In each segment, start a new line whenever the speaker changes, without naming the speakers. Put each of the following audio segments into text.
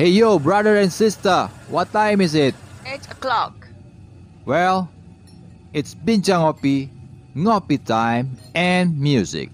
Hey yo, brother and sister, what time is it?
8 o'clock.
Well, it's Bincang Ngopi, Ngopi Time, and Music.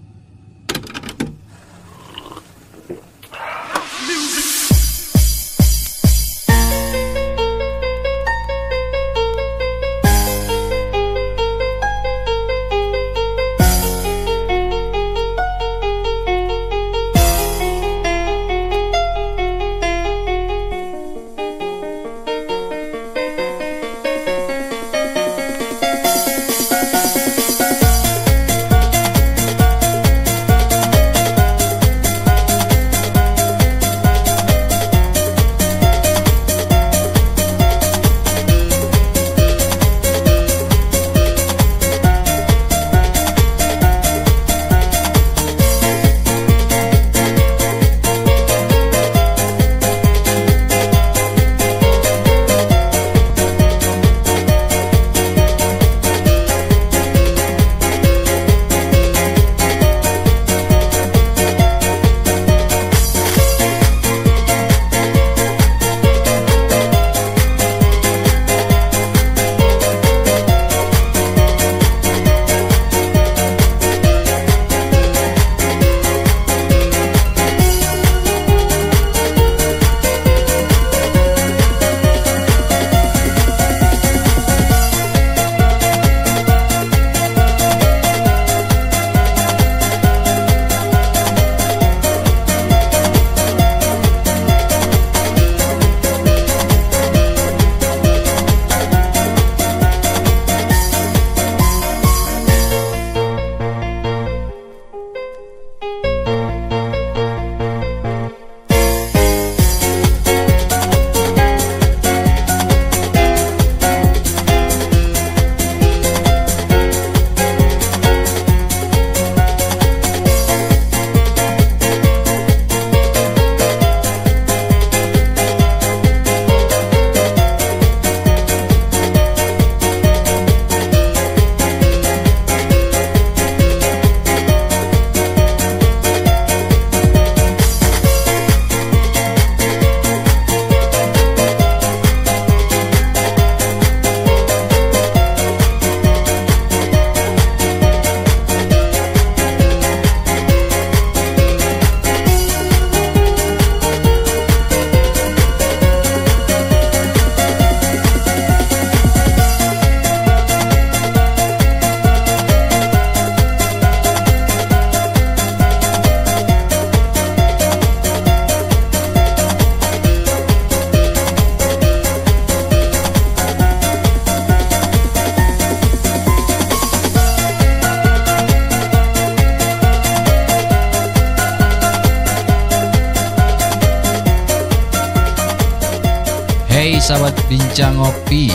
Ngopi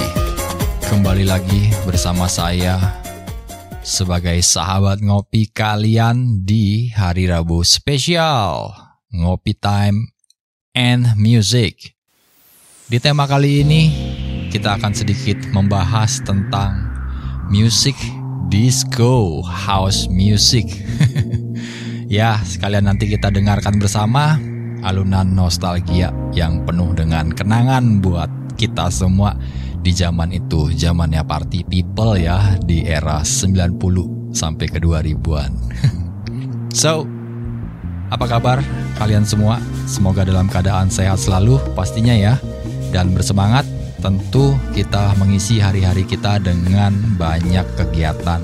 Kembali lagi bersama saya Sebagai sahabat ngopi kalian di hari Rabu spesial Ngopi Time and Music. Di tema kali ini kita akan sedikit membahas tentang Music Disco House Music. Ya sekalian nanti kita dengarkan bersama alunan nostalgia yang penuh dengan kenangan buat kita semua di zaman itu, zamannya party people ya di era 90 sampai ke 2000-an. so, apa kabar kalian semua? Semoga dalam keadaan sehat selalu pastinya ya dan bersemangat. Tentu kita mengisi hari-hari kita dengan banyak kegiatan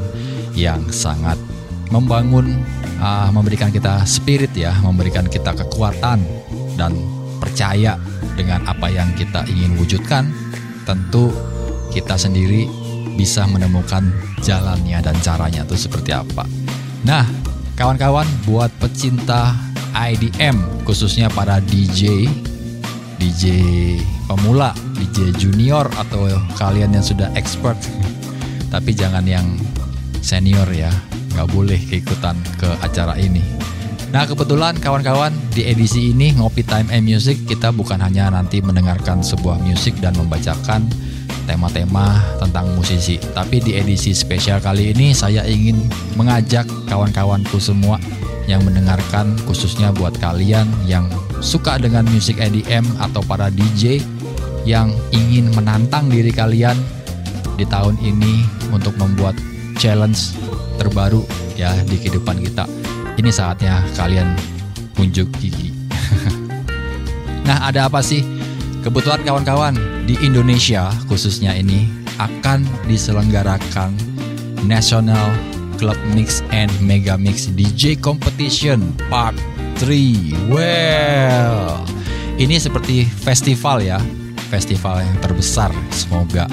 yang sangat membangun uh, memberikan kita spirit ya, memberikan kita kekuatan dan percaya dengan apa yang kita ingin wujudkan, tentu kita sendiri bisa menemukan jalannya dan caranya itu seperti apa. Nah, kawan-kawan buat pecinta IDM khususnya para DJ DJ pemula, DJ junior atau kalian yang sudah expert tapi jangan yang senior ya nggak boleh keikutan ke acara ini. Nah kebetulan kawan-kawan di edisi ini Ngopi Time and Music kita bukan hanya nanti mendengarkan sebuah musik dan membacakan tema-tema tentang musisi. Tapi di edisi spesial kali ini saya ingin mengajak kawan-kawanku semua yang mendengarkan khususnya buat kalian yang suka dengan musik EDM atau para DJ yang ingin menantang diri kalian di tahun ini untuk membuat challenge terbaru ya di kehidupan kita. Ini saatnya kalian unjuk gigi. nah, ada apa sih? Kebutuhan kawan-kawan di Indonesia khususnya ini akan diselenggarakan National Club Mix and Mega Mix DJ Competition Part 3. Well, ini seperti festival ya, festival yang terbesar. Semoga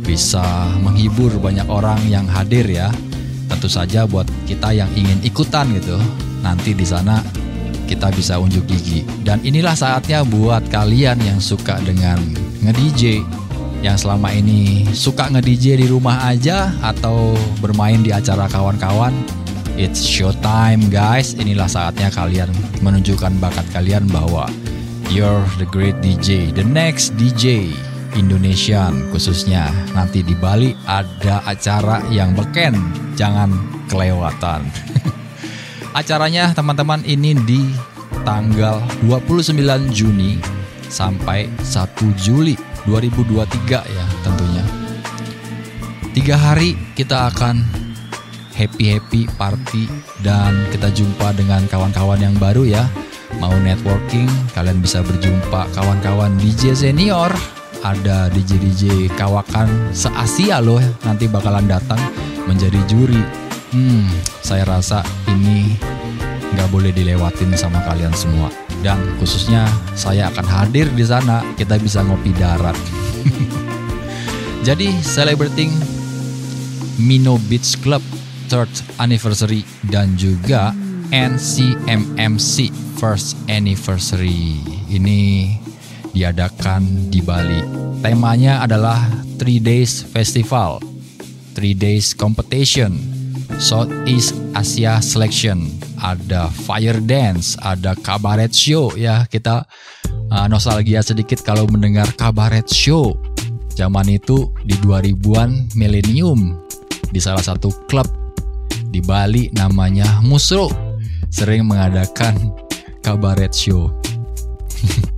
bisa menghibur banyak orang yang hadir ya. Tentu saja buat kita yang ingin ikutan gitu. Nanti di sana kita bisa unjuk gigi. Dan inilah saatnya buat kalian yang suka dengan nge-DJ, yang selama ini suka nge-DJ di rumah aja atau bermain di acara kawan-kawan. It's showtime guys, inilah saatnya kalian menunjukkan bakat kalian bahwa you're the great DJ, the next DJ Indonesian khususnya. Nanti di Bali ada acara yang beken, jangan kelewatan. Acaranya teman-teman ini di tanggal 29 Juni sampai 1 Juli 2023 ya tentunya. Tiga hari kita akan happy-happy party dan kita jumpa dengan kawan-kawan yang baru ya. Mau networking, kalian bisa berjumpa kawan-kawan DJ senior, ada DJ-DJ kawakan se-Asia loh nanti bakalan datang menjadi juri Hmm, saya rasa ini nggak boleh dilewatin sama kalian semua. Dan khususnya saya akan hadir di sana, kita bisa ngopi darat. Jadi celebrating Mino Beach Club third anniversary dan juga NCMMC first anniversary. Ini diadakan di Bali. Temanya adalah three days festival, three days competition, Southeast Asia Selection, ada Fire Dance, ada Cabaret Show ya. Kita uh, nostalgia sedikit kalau mendengar Cabaret Show. Zaman itu di 2000-an milenium di salah satu klub di Bali namanya Musro sering mengadakan Cabaret Show.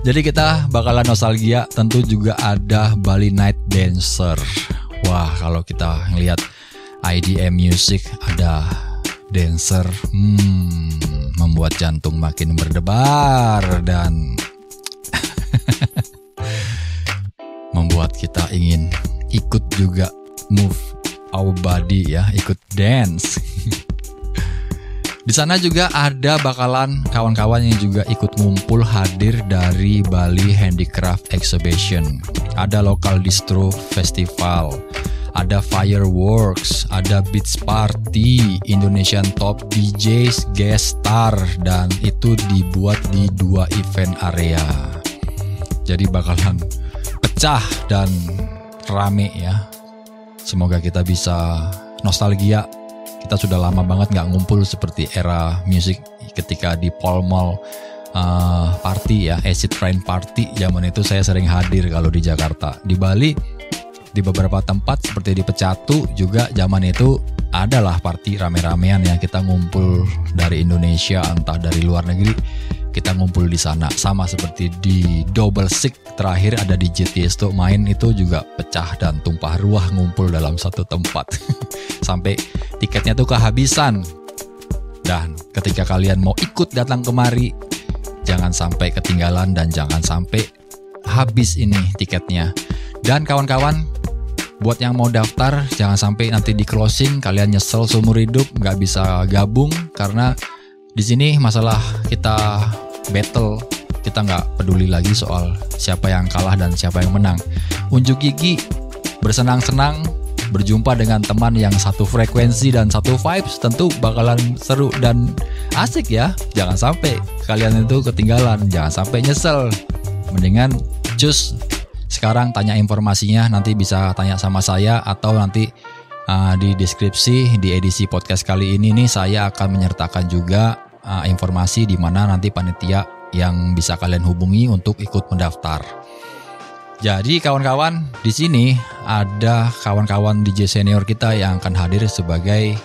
Jadi kita bakalan nostalgia tentu juga ada Bali Night Dancer. Wah, kalau kita ngelihat IDM music ada dancer hmm, membuat jantung makin berdebar dan membuat kita ingin ikut juga move our body ya ikut dance Di sana juga ada bakalan kawan-kawan yang juga ikut ngumpul hadir dari Bali Handicraft Exhibition. Ada lokal distro festival ada fireworks, ada beach party, Indonesian top DJs, guest star, dan itu dibuat di dua event area. Jadi bakalan pecah dan rame ya. Semoga kita bisa nostalgia. Kita sudah lama banget nggak ngumpul seperti era musik ketika di Paul Mall uh, party ya, acid train party. Zaman itu saya sering hadir kalau di Jakarta. Di Bali di beberapa tempat seperti di Pecatu juga zaman itu adalah party rame-ramean yang kita ngumpul dari Indonesia entah dari luar negeri kita ngumpul di sana. Sama seperti di Double Six terakhir ada di GTS tuh main itu juga pecah dan tumpah ruah ngumpul dalam satu tempat. Sampai tiketnya tuh kehabisan. Dan ketika kalian mau ikut datang kemari jangan sampai ketinggalan dan jangan sampai habis ini tiketnya. Dan kawan-kawan buat yang mau daftar jangan sampai nanti di closing kalian nyesel seumur hidup nggak bisa gabung karena di sini masalah kita battle kita nggak peduli lagi soal siapa yang kalah dan siapa yang menang. Unjuk gigi bersenang-senang berjumpa dengan teman yang satu frekuensi dan satu vibes tentu bakalan seru dan asik ya. Jangan sampai kalian itu ketinggalan jangan sampai nyesel. Mendingan cus sekarang tanya informasinya nanti bisa tanya sama saya atau nanti uh, di deskripsi di edisi podcast kali ini nih saya akan menyertakan juga uh, informasi di mana nanti panitia yang bisa kalian hubungi untuk ikut mendaftar. Jadi kawan-kawan di sini ada kawan-kawan DJ senior kita yang akan hadir sebagai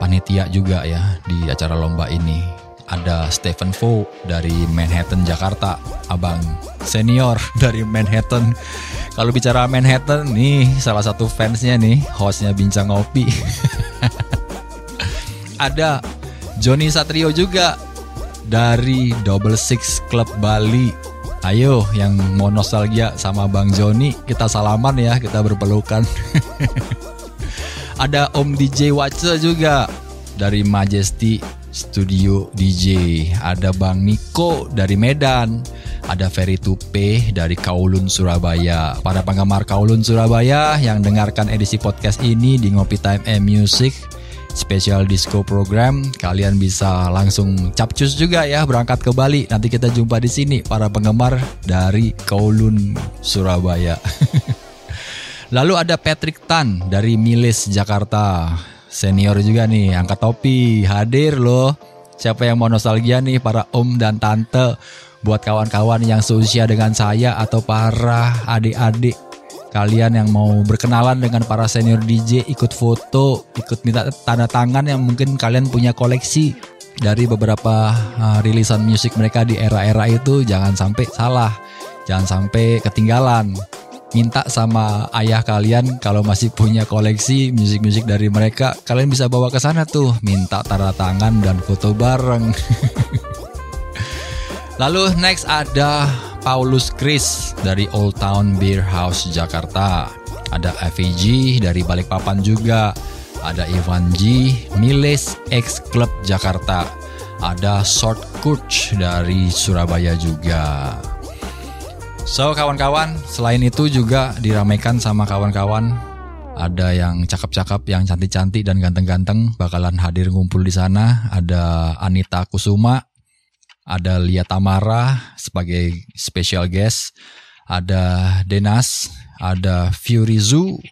panitia juga ya di acara lomba ini. Ada Stephen Fo dari Manhattan, Jakarta. Abang senior dari Manhattan. Kalau bicara Manhattan nih salah satu fansnya nih, hostnya Bincang Ngopi. Ada Joni Satrio juga dari Double Six Club Bali. Ayo yang mau nostalgia sama Bang Joni, kita salaman ya, kita berpelukan. Ada Om DJ Wace juga dari Majesty Studio DJ. Ada Bang Niko dari Medan. Ada Ferry Tupe dari Kaulun Surabaya. Para penggemar Kaulun Surabaya yang dengarkan edisi podcast ini di Ngopi Time and Music special disco program. Kalian bisa langsung capcus juga ya berangkat ke Bali. Nanti kita jumpa di sini para penggemar dari Kowloon Surabaya. Lalu ada Patrick Tan dari Milis Jakarta. Senior juga nih, angkat topi, hadir loh. Siapa yang mau nostalgia nih para om dan tante? Buat kawan-kawan yang seusia dengan saya atau para adik-adik kalian yang mau berkenalan dengan para senior DJ, ikut foto, ikut minta tanda tangan yang mungkin kalian punya koleksi dari beberapa uh, rilisan musik mereka di era-era itu jangan sampai salah, jangan sampai ketinggalan minta sama ayah kalian kalau masih punya koleksi musik-musik dari mereka, kalian bisa bawa ke sana tuh, minta tanda tangan dan foto bareng. Lalu next ada Paulus Chris dari Old Town Beer House Jakarta. Ada FEG dari Balikpapan juga. Ada Ivan G, Miles X Club Jakarta. Ada Short Coach dari Surabaya juga. So kawan-kawan, selain itu juga diramaikan sama kawan-kawan ada yang cakep-cakep, yang cantik-cantik dan ganteng-ganteng bakalan hadir ngumpul di sana. Ada Anita Kusuma, ada Lia Tamara sebagai special guest, ada Denas, ada Zoo,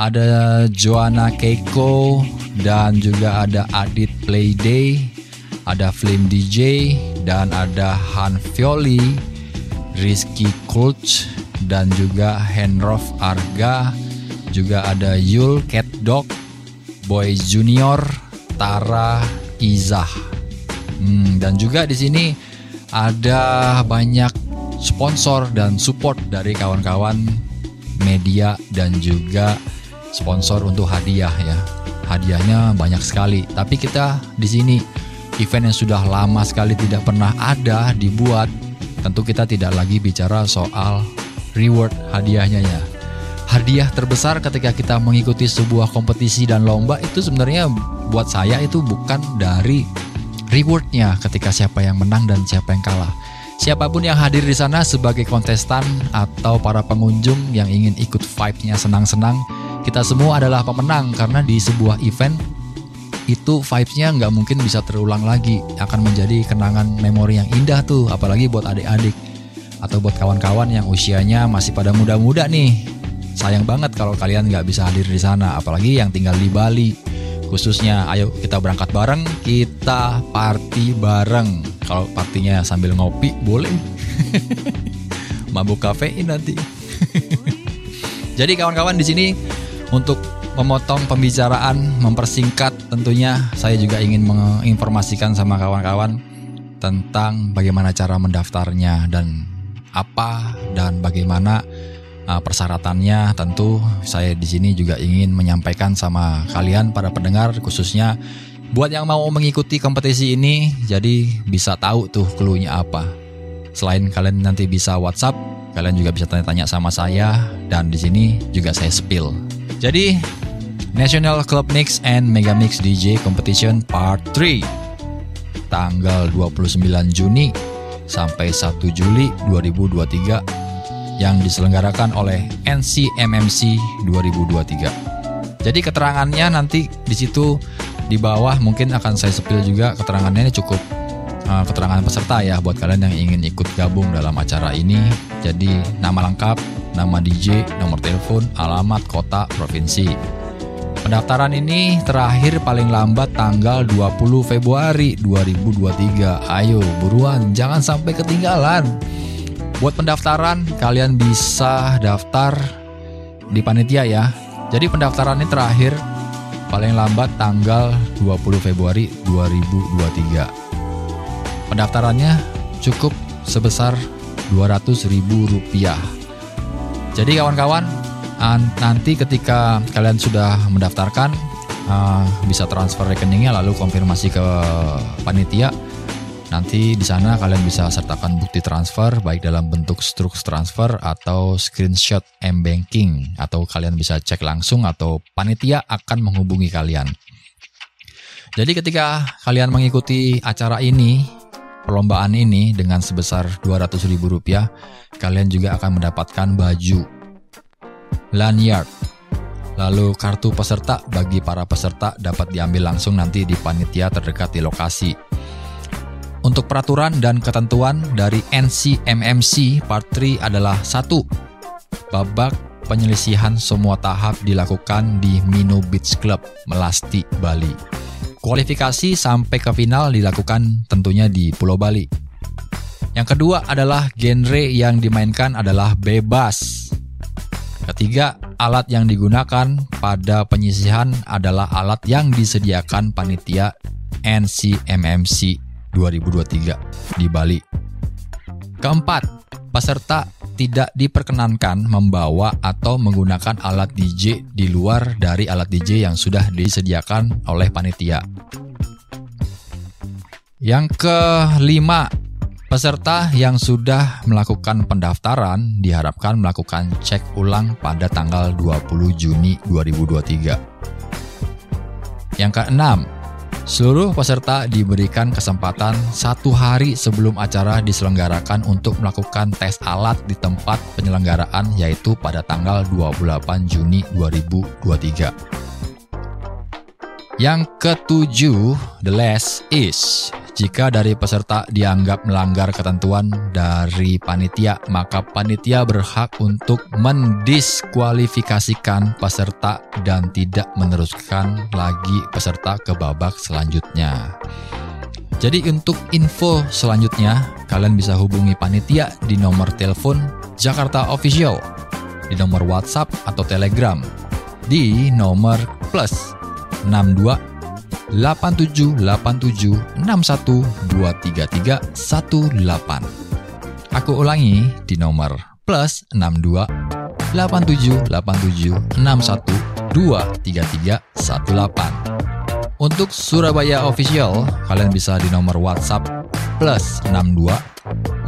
ada Joanna Keiko. Dan juga ada Adit Playday, ada Flame DJ dan ada Han Fioli. Rizky Kulch dan juga Henrof Arga. Juga ada Yul Cat Dog Boy Junior Tara Izah hmm, dan juga di sini ada banyak sponsor dan support dari kawan-kawan media dan juga sponsor untuk hadiah ya hadiahnya banyak sekali tapi kita di sini event yang sudah lama sekali tidak pernah ada dibuat tentu kita tidak lagi bicara soal reward hadiahnya ya. Hadiah terbesar ketika kita mengikuti sebuah kompetisi dan lomba itu sebenarnya buat saya itu bukan dari rewardnya ketika siapa yang menang dan siapa yang kalah. Siapa pun yang hadir di sana sebagai kontestan atau para pengunjung yang ingin ikut vibe-nya senang-senang, kita semua adalah pemenang karena di sebuah event itu vibesnya nggak mungkin bisa terulang lagi. Akan menjadi kenangan memori yang indah tuh apalagi buat adik-adik atau buat kawan-kawan yang usianya masih pada muda-muda nih. Sayang banget kalau kalian nggak bisa hadir di sana apalagi yang tinggal di Bali khususnya ayo kita berangkat bareng kita party bareng. Kalau partinya sambil ngopi boleh. Mabuk kafein nanti. Jadi kawan-kawan di sini untuk memotong pembicaraan, mempersingkat tentunya saya juga ingin menginformasikan sama kawan-kawan tentang bagaimana cara mendaftarnya dan apa dan bagaimana uh, persyaratannya. Tentu saya di sini juga ingin menyampaikan sama kalian para pendengar khususnya buat yang mau mengikuti kompetisi ini jadi bisa tahu tuh clue-nya apa. Selain kalian nanti bisa WhatsApp, kalian juga bisa tanya-tanya sama saya dan di sini juga saya spill. Jadi National Club Mix and Mega Mix DJ Competition Part 3 tanggal 29 Juni sampai 1 Juli 2023 yang diselenggarakan oleh NCMMC 2023. Jadi keterangannya nanti di situ di bawah mungkin akan saya sepil juga keterangannya ini cukup uh, keterangan peserta ya buat kalian yang ingin ikut gabung dalam acara ini. Jadi nama lengkap, nama DJ, nomor telepon, alamat, kota, provinsi. Pendaftaran ini terakhir paling lambat tanggal 20 Februari 2023. Ayo buruan, jangan sampai ketinggalan. Buat pendaftaran, kalian bisa daftar di panitia ya. Jadi pendaftaran ini terakhir paling lambat tanggal 20 Februari 2023. Pendaftarannya cukup sebesar Rp200.000. Jadi kawan-kawan, nanti ketika kalian sudah mendaftarkan uh, bisa transfer rekeningnya lalu konfirmasi ke panitia Nanti di sana kalian bisa sertakan bukti transfer baik dalam bentuk struk transfer atau screenshot m-banking atau kalian bisa cek langsung atau panitia akan menghubungi kalian. Jadi ketika kalian mengikuti acara ini, perlombaan ini dengan sebesar Rp200.000, kalian juga akan mendapatkan baju, lanyard, lalu kartu peserta bagi para peserta dapat diambil langsung nanti di panitia terdekat di lokasi. Untuk peraturan dan ketentuan dari NCMMC Part 3 adalah 1. Babak penyelisihan semua tahap dilakukan di Mino Beach Club, Melasti, Bali. Kualifikasi sampai ke final dilakukan tentunya di Pulau Bali. Yang kedua adalah genre yang dimainkan adalah bebas. Ketiga, alat yang digunakan pada penyisihan adalah alat yang disediakan panitia NCMMC 2023 di Bali. Keempat, peserta tidak diperkenankan membawa atau menggunakan alat DJ di luar dari alat DJ yang sudah disediakan oleh panitia. Yang kelima, peserta yang sudah melakukan pendaftaran diharapkan melakukan cek ulang pada tanggal 20 Juni 2023. Yang keenam, Seluruh peserta diberikan kesempatan satu hari sebelum acara diselenggarakan untuk melakukan tes alat di tempat penyelenggaraan yaitu pada tanggal 28 Juni 2023. Yang ketujuh, the last is jika dari peserta dianggap melanggar ketentuan dari panitia, maka panitia berhak untuk mendiskualifikasikan peserta dan tidak meneruskan lagi peserta ke babak selanjutnya. Jadi untuk info selanjutnya, kalian bisa hubungi panitia di nomor telepon Jakarta Official, di nomor WhatsApp atau Telegram, di nomor plus 62 8787 Aku ulangi di nomor plus 62 8787 Untuk Surabaya Official, kalian bisa di nomor WhatsApp plus 62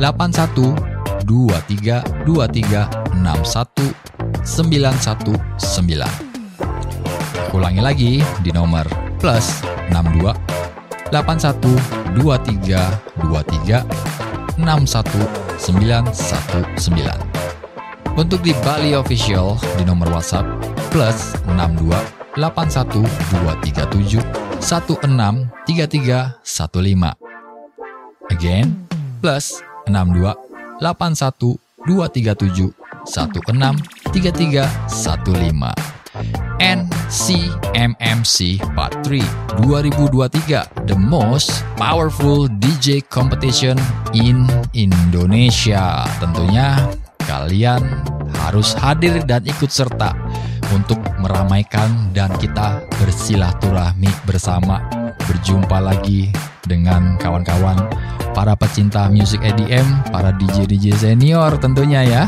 81 23 23 61 919. Aku ulangi lagi di nomor plus 62 81 23 23 61 919. Untuk di Bali Official di nomor WhatsApp plus 62 81 237 16 33 15. Again, plus 62 81 237 16 33 15. NCMMC Part 3 2023 The Most Powerful DJ Competition in Indonesia Tentunya kalian harus hadir dan ikut serta untuk meramaikan dan kita bersilaturahmi bersama berjumpa lagi dengan kawan-kawan para pecinta musik EDM, para DJ-DJ senior tentunya ya.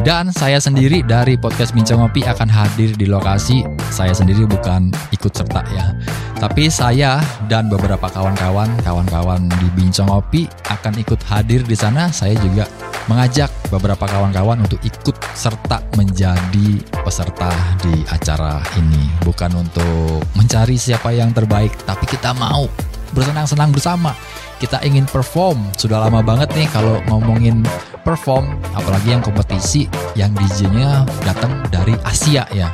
Dan saya sendiri dari podcast Bincang Ngopi akan hadir di lokasi. Saya sendiri bukan ikut serta ya. Tapi saya dan beberapa kawan-kawan, kawan-kawan di Bincang Ngopi akan ikut hadir di sana. Saya juga mengajak beberapa kawan-kawan untuk ikut serta menjadi peserta di acara ini. Bukan untuk mencari siapa yang terbaik, tapi kita mau bersenang-senang bersama kita ingin perform. Sudah lama banget nih kalau ngomongin perform, apalagi yang kompetisi yang DJ-nya datang dari Asia ya.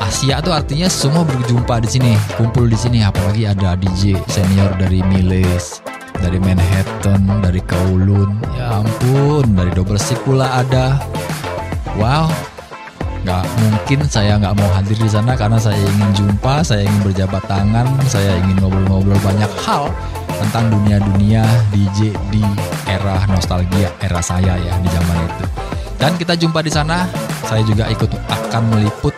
Asia itu artinya semua berjumpa di sini, kumpul di sini. Apalagi ada DJ senior dari Miles, dari Manhattan, dari Kowloon. Ya ampun, dari Double Six pula ada. Wow, nggak mungkin saya nggak mau hadir di sana karena saya ingin jumpa, saya ingin berjabat tangan, saya ingin ngobrol-ngobrol banyak hal tentang dunia-dunia DJ di era nostalgia era saya ya di zaman itu. Dan kita jumpa di sana. Saya juga ikut akan meliput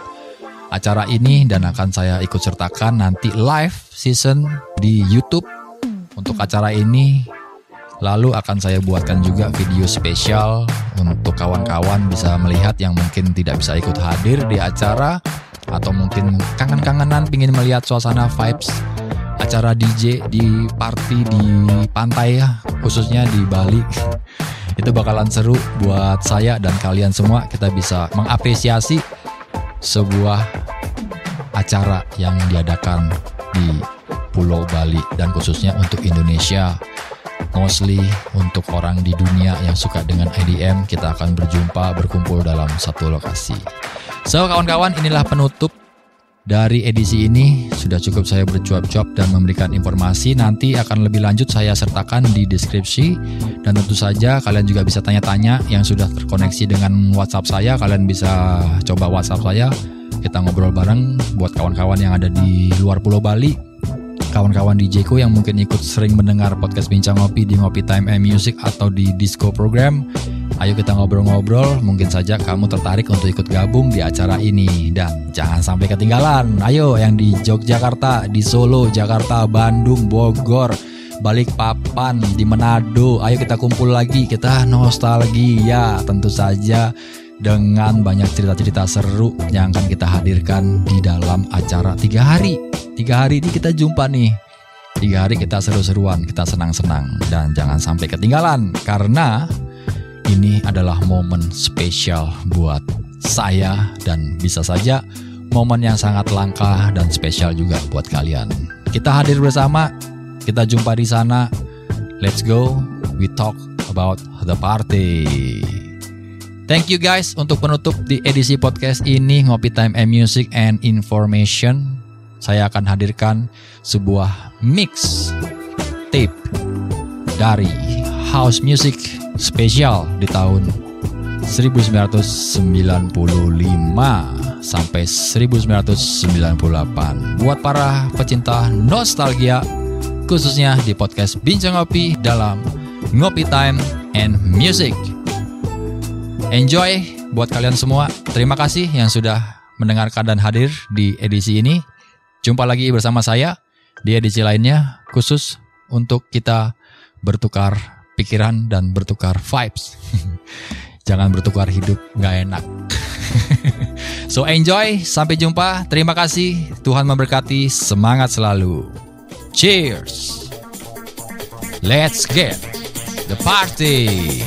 acara ini dan akan saya ikut sertakan nanti live season di YouTube untuk acara ini. Lalu akan saya buatkan juga video spesial untuk kawan-kawan bisa melihat yang mungkin tidak bisa ikut hadir di acara atau mungkin kangen-kangenan pingin melihat suasana vibes acara DJ di party di pantai ya khususnya di Bali. Itu bakalan seru buat saya dan kalian semua. Kita bisa mengapresiasi sebuah acara yang diadakan di Pulau Bali dan khususnya untuk Indonesia mostly untuk orang di dunia yang suka dengan IDM kita akan berjumpa berkumpul dalam satu lokasi. So kawan-kawan inilah penutup dari edisi ini. Sudah cukup saya bercuap-cuap dan memberikan informasi. Nanti akan lebih lanjut saya sertakan di deskripsi. Dan tentu saja kalian juga bisa tanya-tanya yang sudah terkoneksi dengan WhatsApp saya. Kalian bisa coba WhatsApp saya. Kita ngobrol bareng buat kawan-kawan yang ada di luar Pulau Bali kawan-kawan DJ ku yang mungkin ikut sering mendengar podcast Bincang Ngopi di Ngopi Time and Music atau di Disco Program Ayo kita ngobrol-ngobrol, mungkin saja kamu tertarik untuk ikut gabung di acara ini. Dan jangan sampai ketinggalan, ayo yang di Yogyakarta, di Solo, Jakarta, Bandung, Bogor, Balikpapan, di Manado. Ayo kita kumpul lagi, kita nostalgia tentu saja dengan banyak cerita-cerita seru yang akan kita hadirkan di dalam acara tiga hari. Tiga hari ini kita jumpa nih. Tiga hari kita seru-seruan, kita senang-senang. Dan jangan sampai ketinggalan, karena ini adalah momen spesial buat saya dan bisa saja momen yang sangat langka dan spesial juga buat kalian. Kita hadir bersama, kita jumpa di sana. Let's go, we talk about the party. Thank you guys untuk penutup di edisi podcast ini Ngopi Time and Music and Information. Saya akan hadirkan sebuah mix tape dari house music spesial di tahun 1995 sampai 1998 buat para pecinta nostalgia khususnya di podcast Bincang Ngopi dalam Ngopi Time and Music. Enjoy buat kalian semua. Terima kasih yang sudah mendengarkan dan hadir di edisi ini. Jumpa lagi bersama saya di edisi lainnya khusus untuk kita bertukar pikiran dan bertukar vibes. Jangan bertukar hidup nggak enak. so enjoy, sampai jumpa. Terima kasih. Tuhan memberkati. Semangat selalu. Cheers. Let's get the party.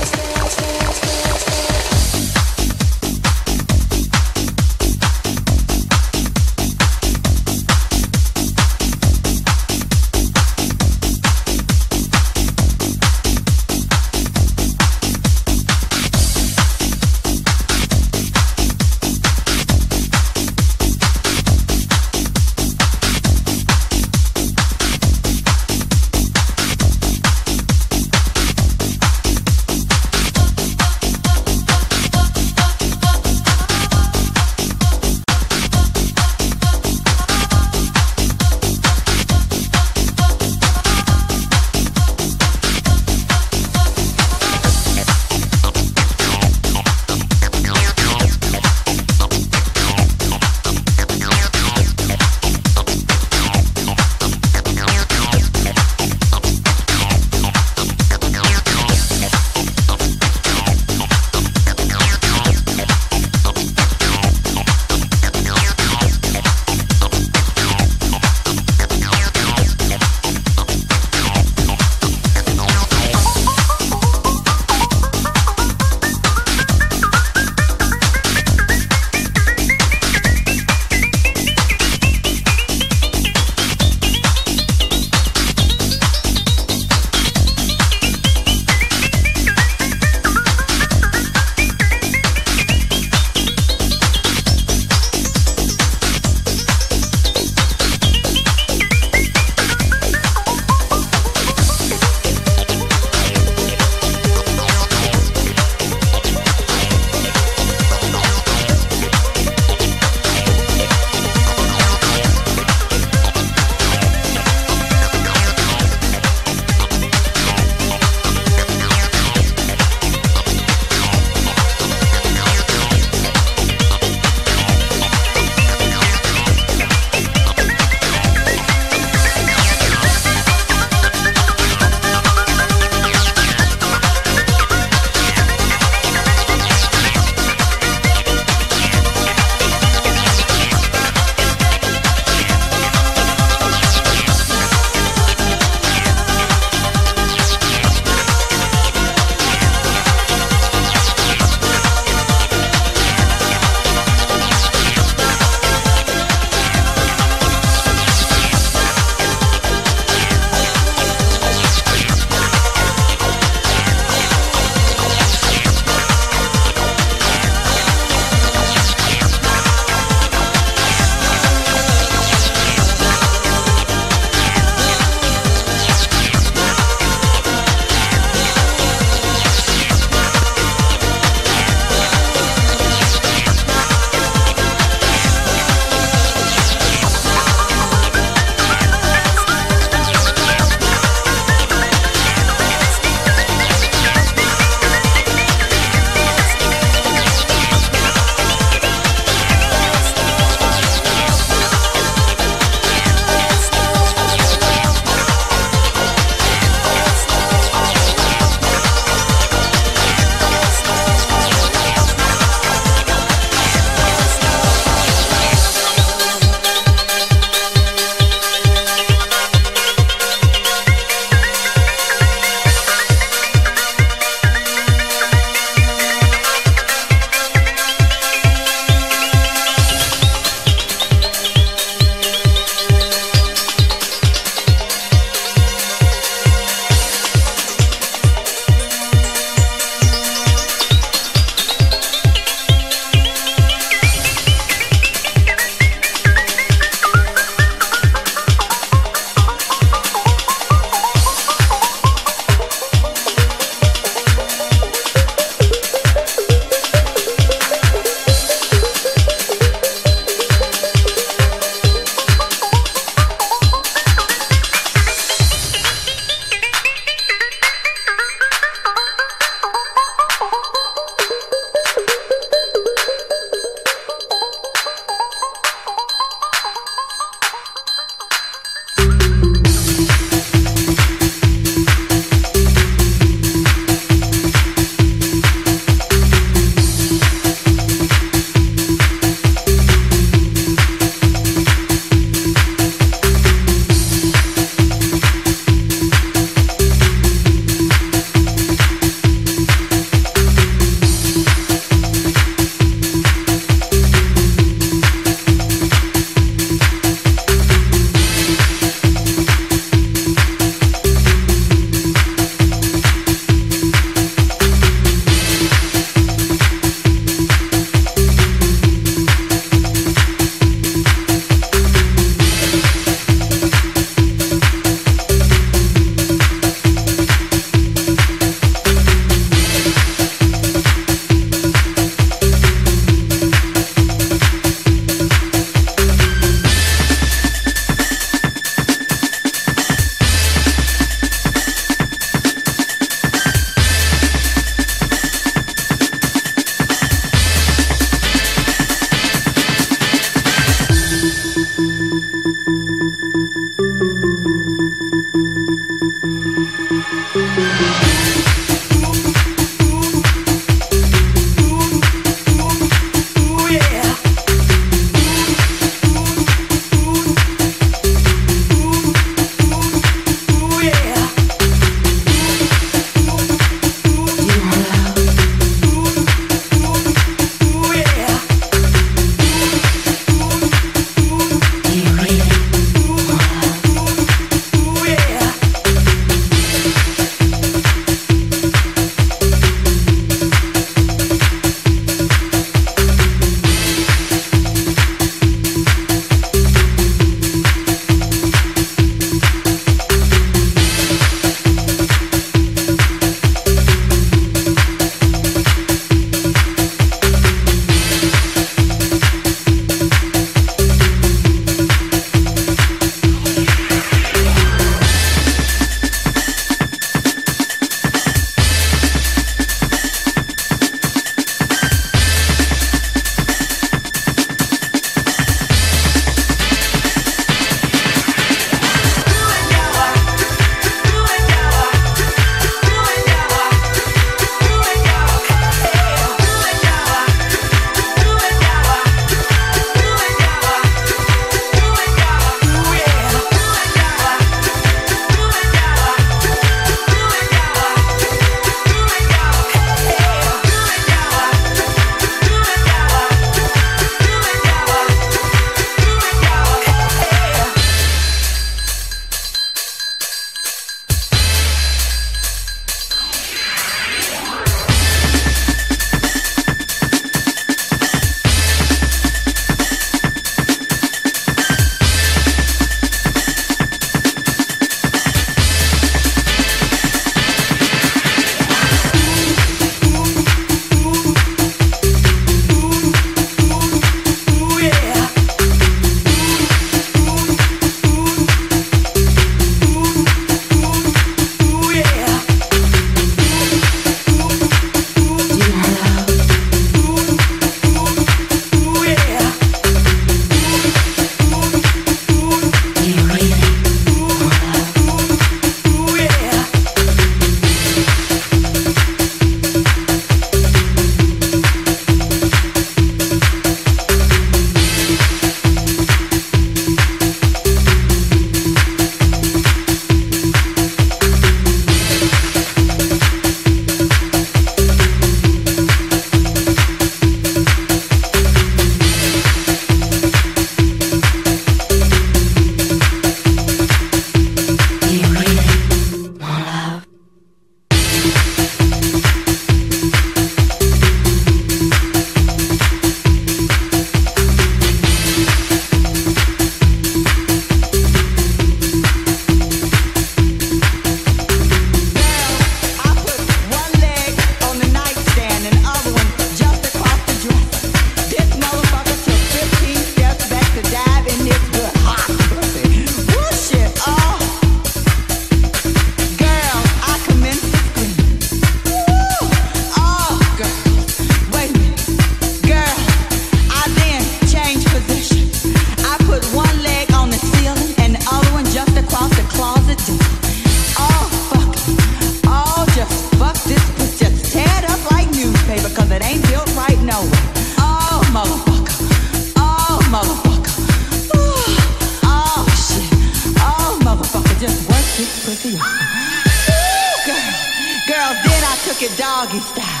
doggy style.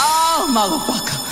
Oh, motherfucker.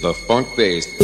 The funk based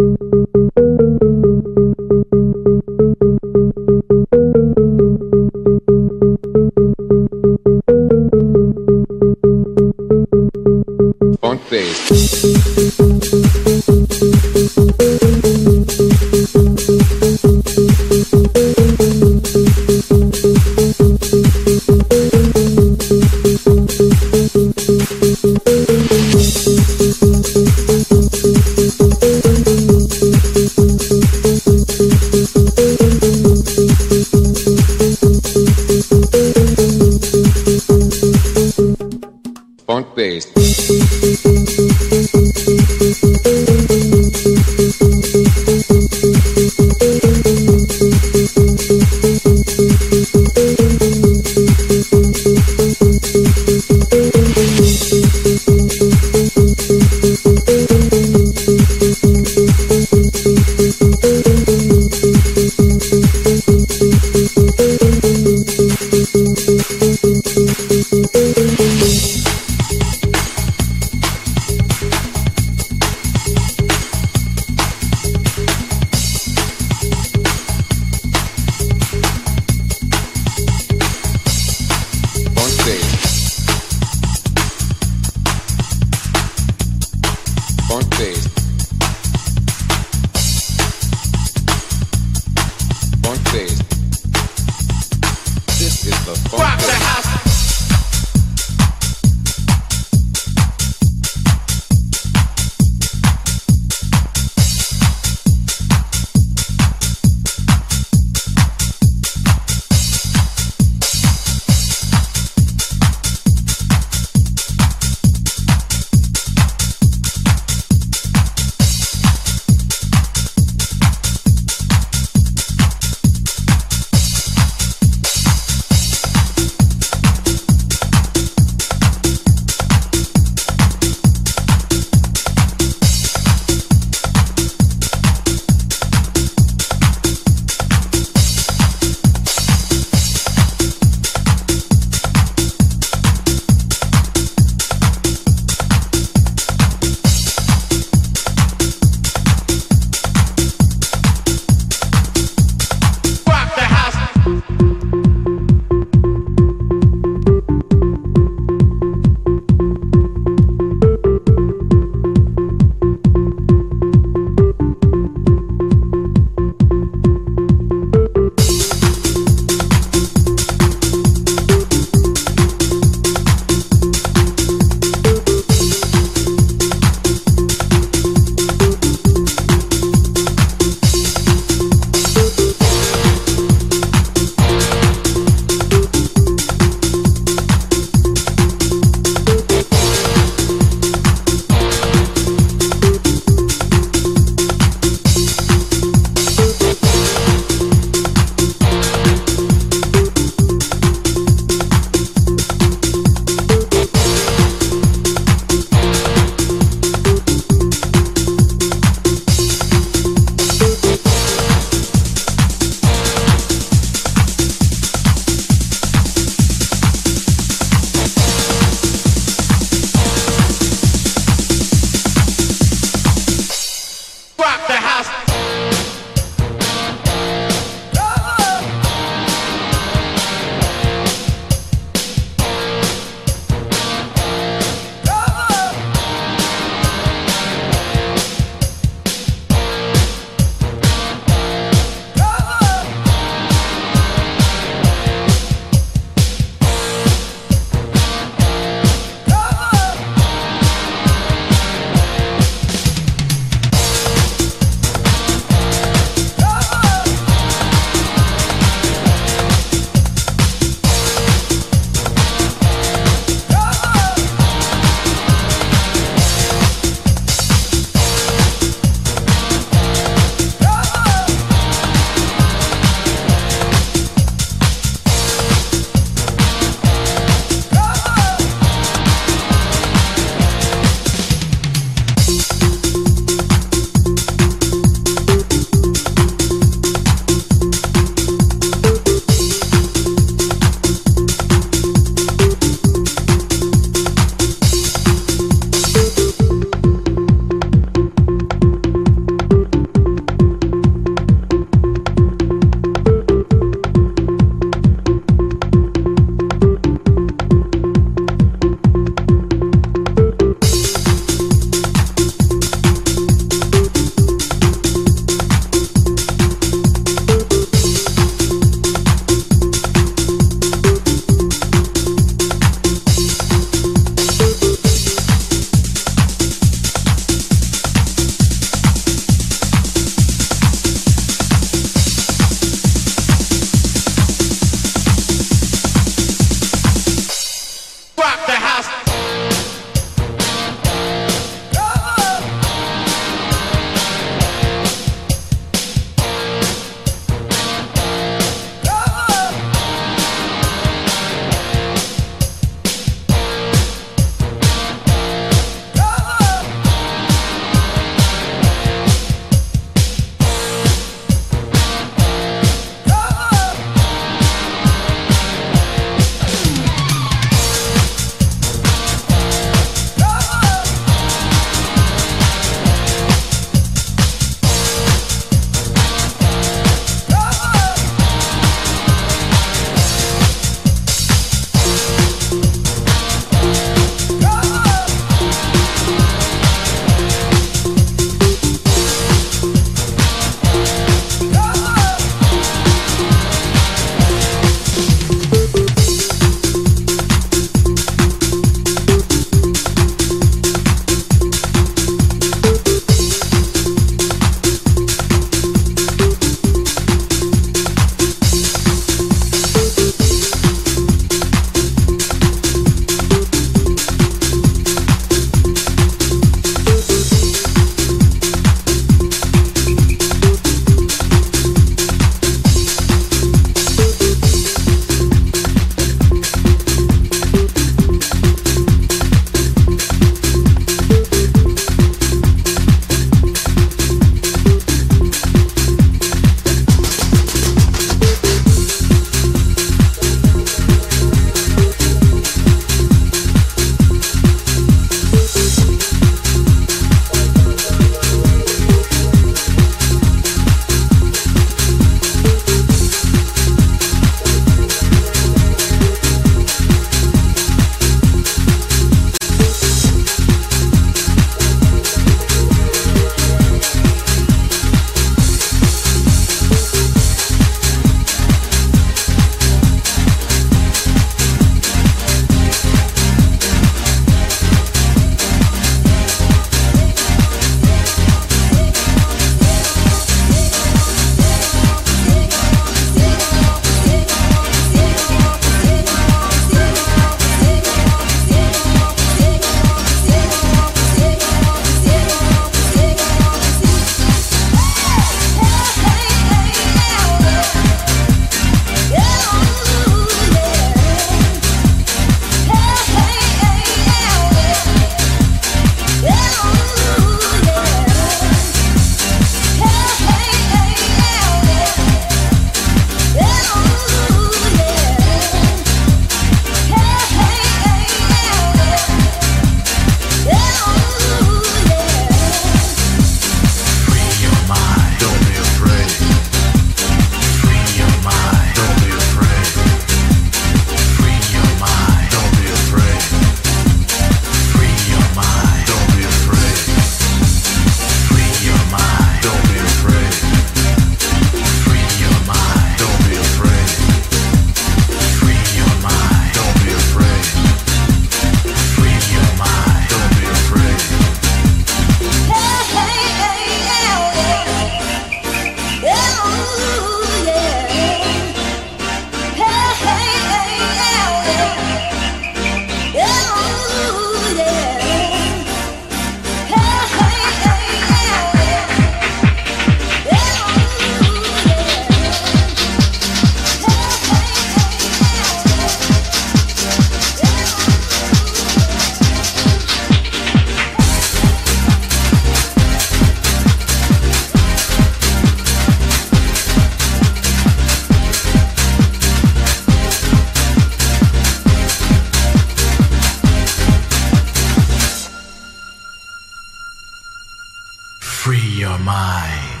free your mind.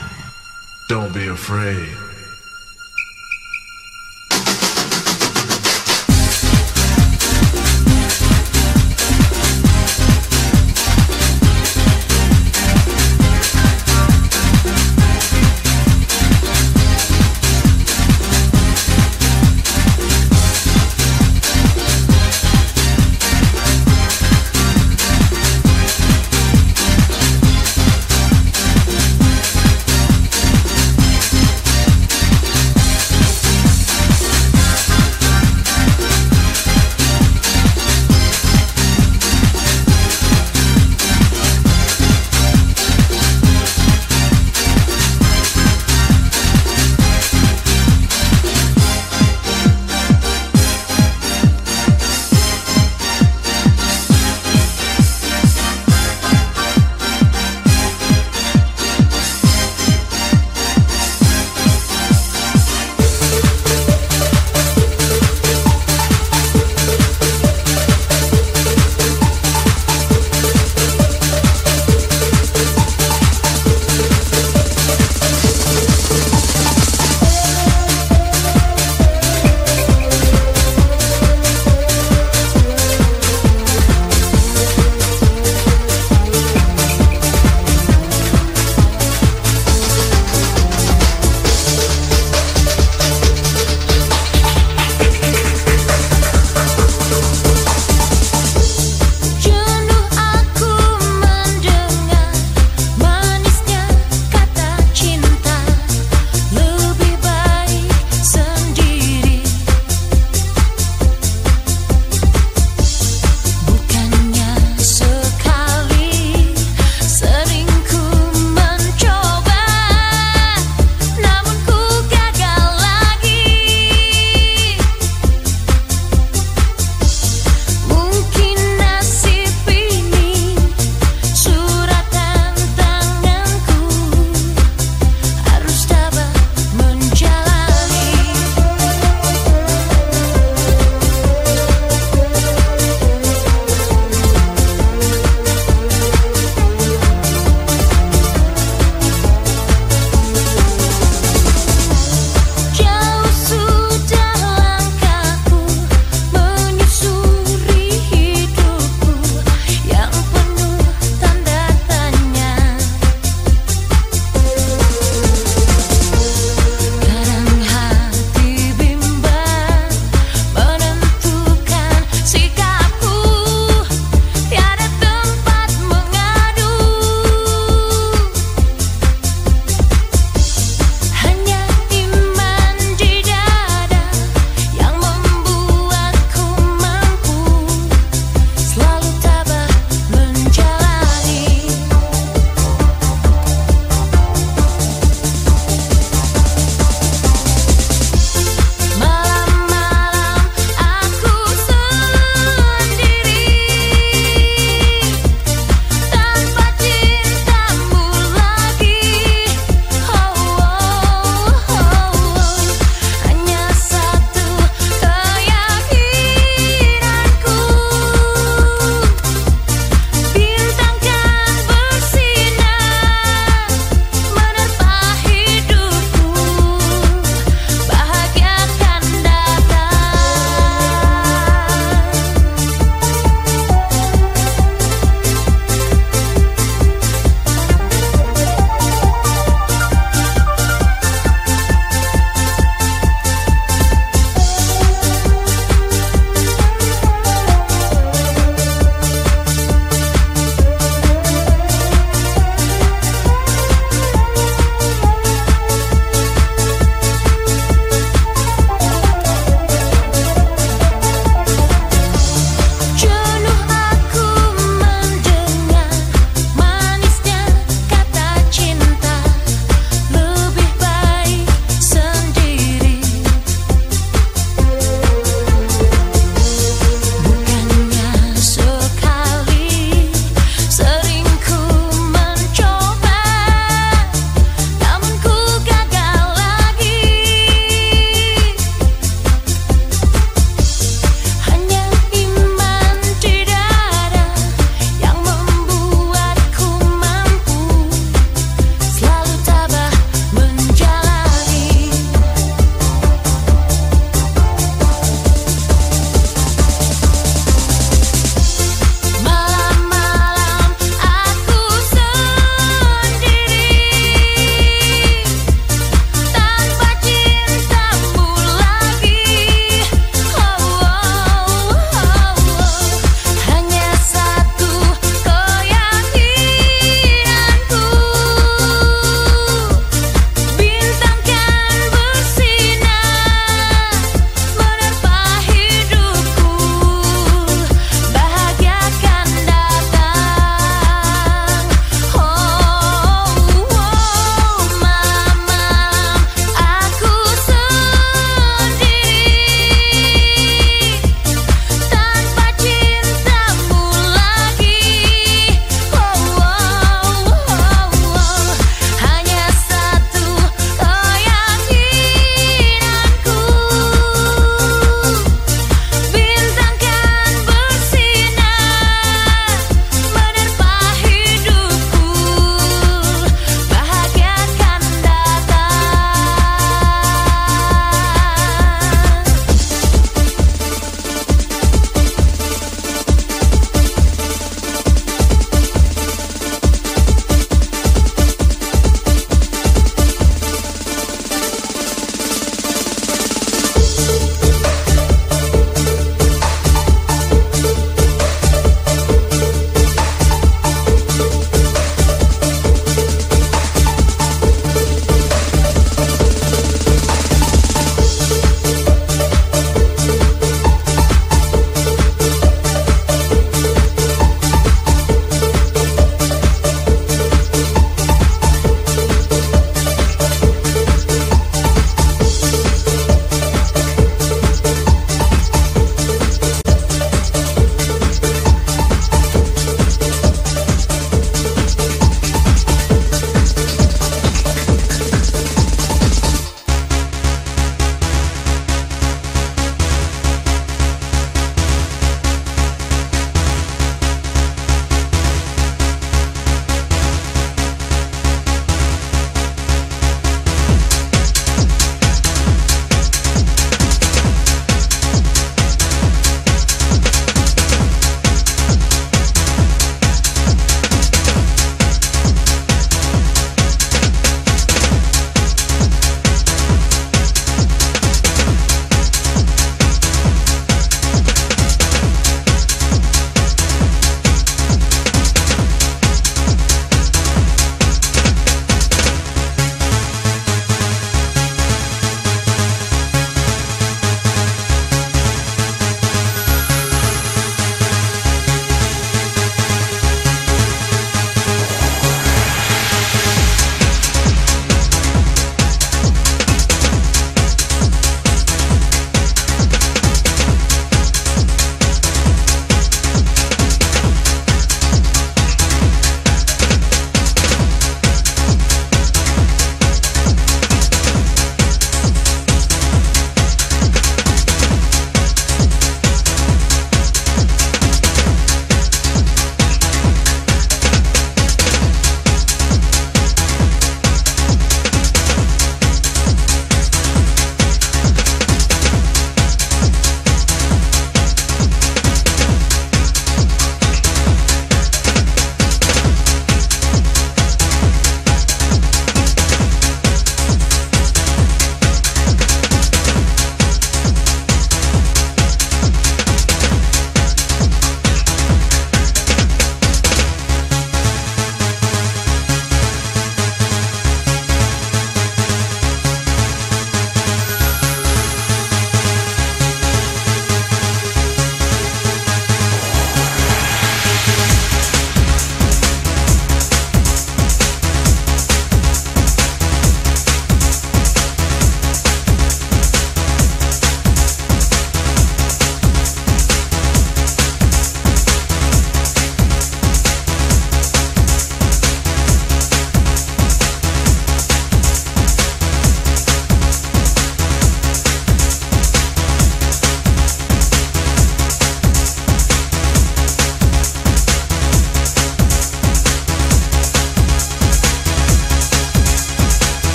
Don't be afraid.